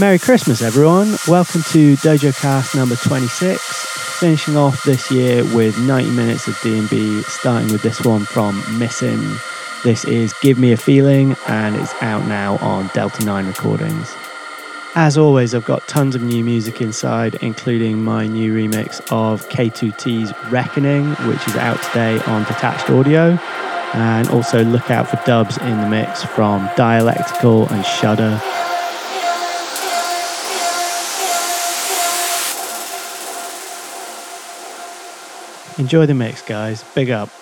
Merry Christmas, everyone. Welcome to Dojo Cast number 26. Finishing off this year with 90 minutes of D&B, starting with this one from Missing. This is Give Me a Feeling, and it's out now on Delta 9 Recordings. As always, I've got tons of new music inside, including my new remix of K2T's Reckoning, which is out today on Detached Audio. And also look out for dubs in the mix from Dialectical and Shudder. Enjoy the mix, guys. Big up.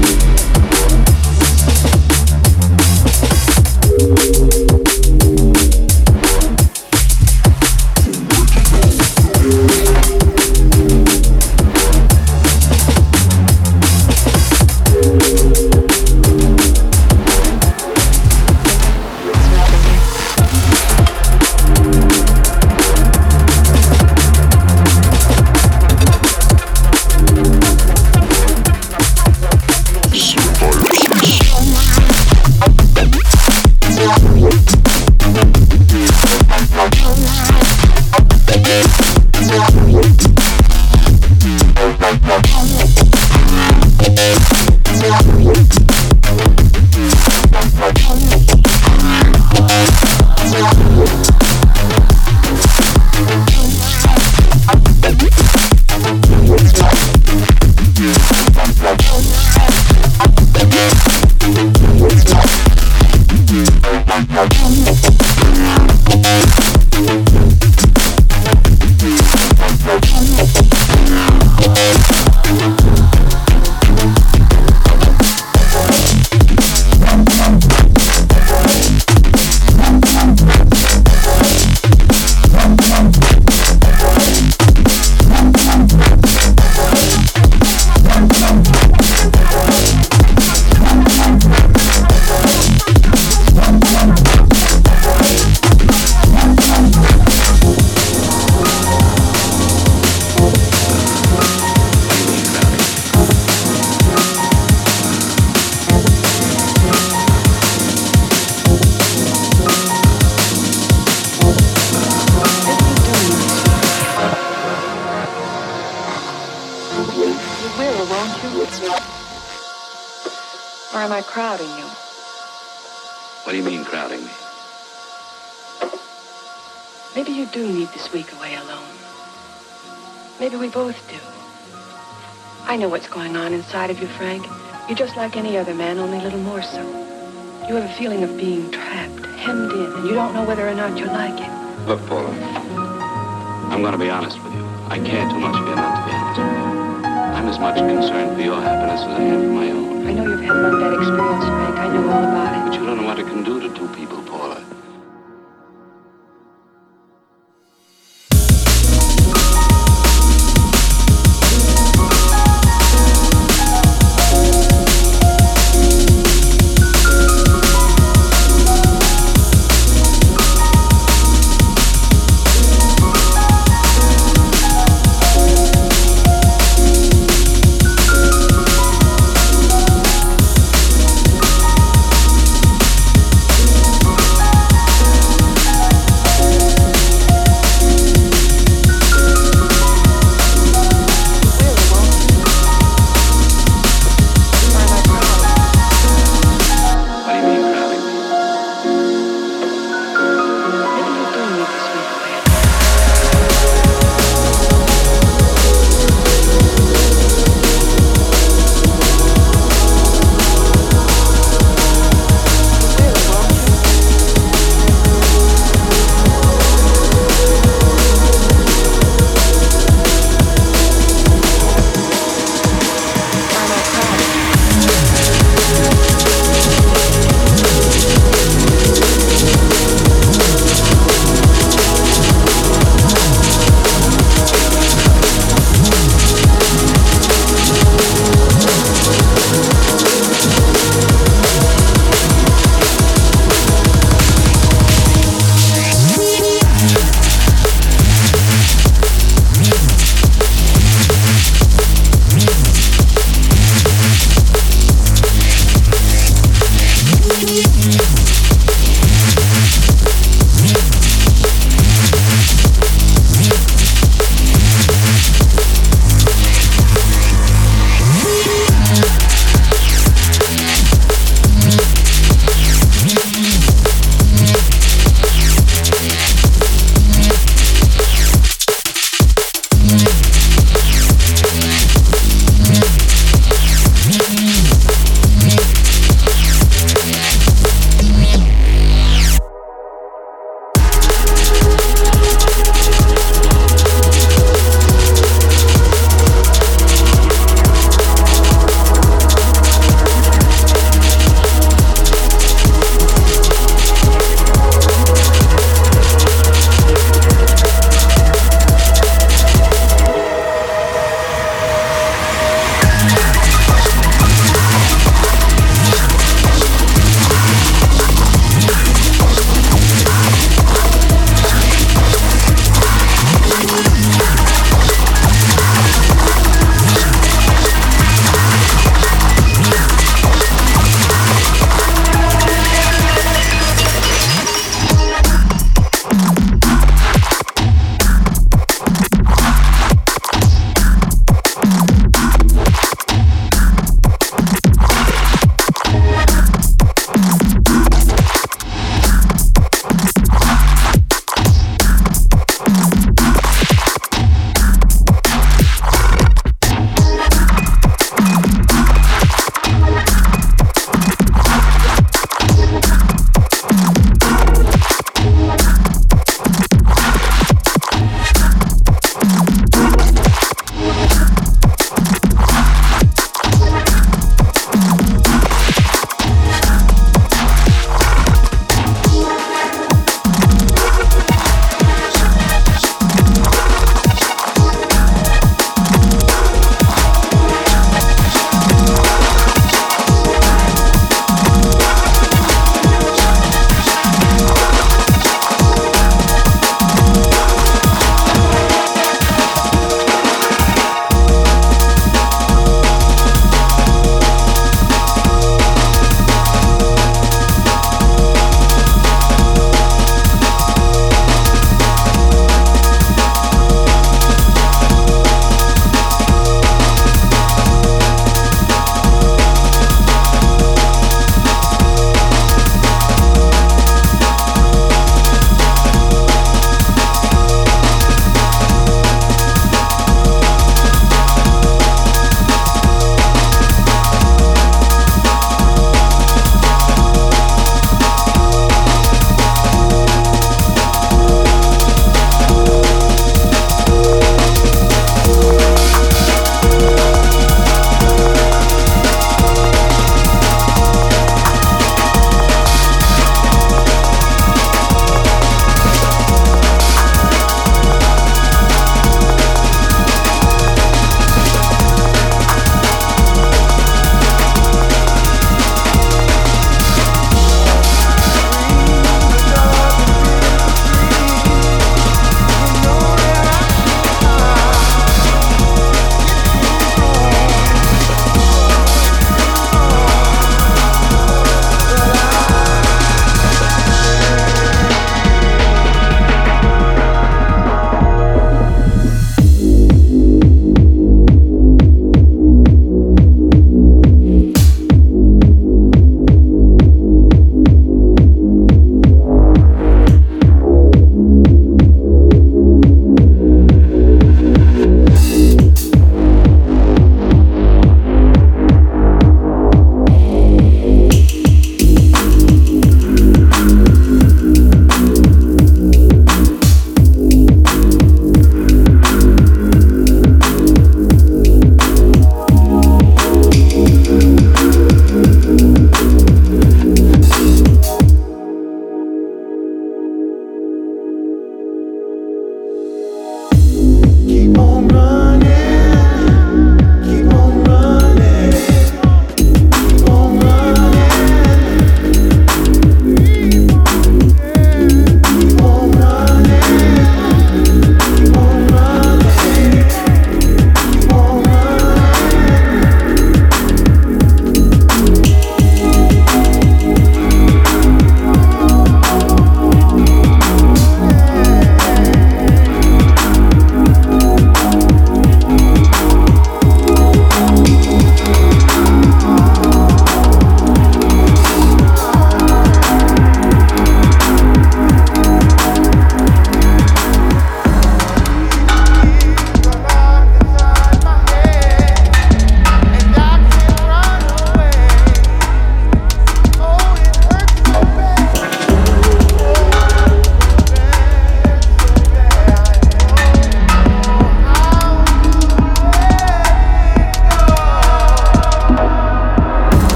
like any other man,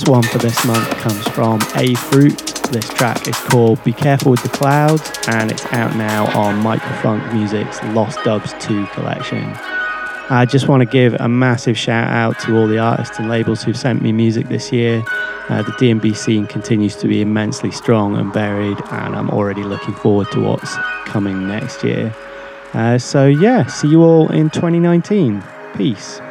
Last one for this month comes from A Fruit. This track is called Be Careful with the Clouds and it's out now on Microfunk Music's Lost Dubs 2 collection. I just want to give a massive shout out to all the artists and labels who've sent me music this year. Uh, the D&B scene continues to be immensely strong and varied, and I'm already looking forward to what's coming next year. Uh, so, yeah, see you all in 2019. Peace.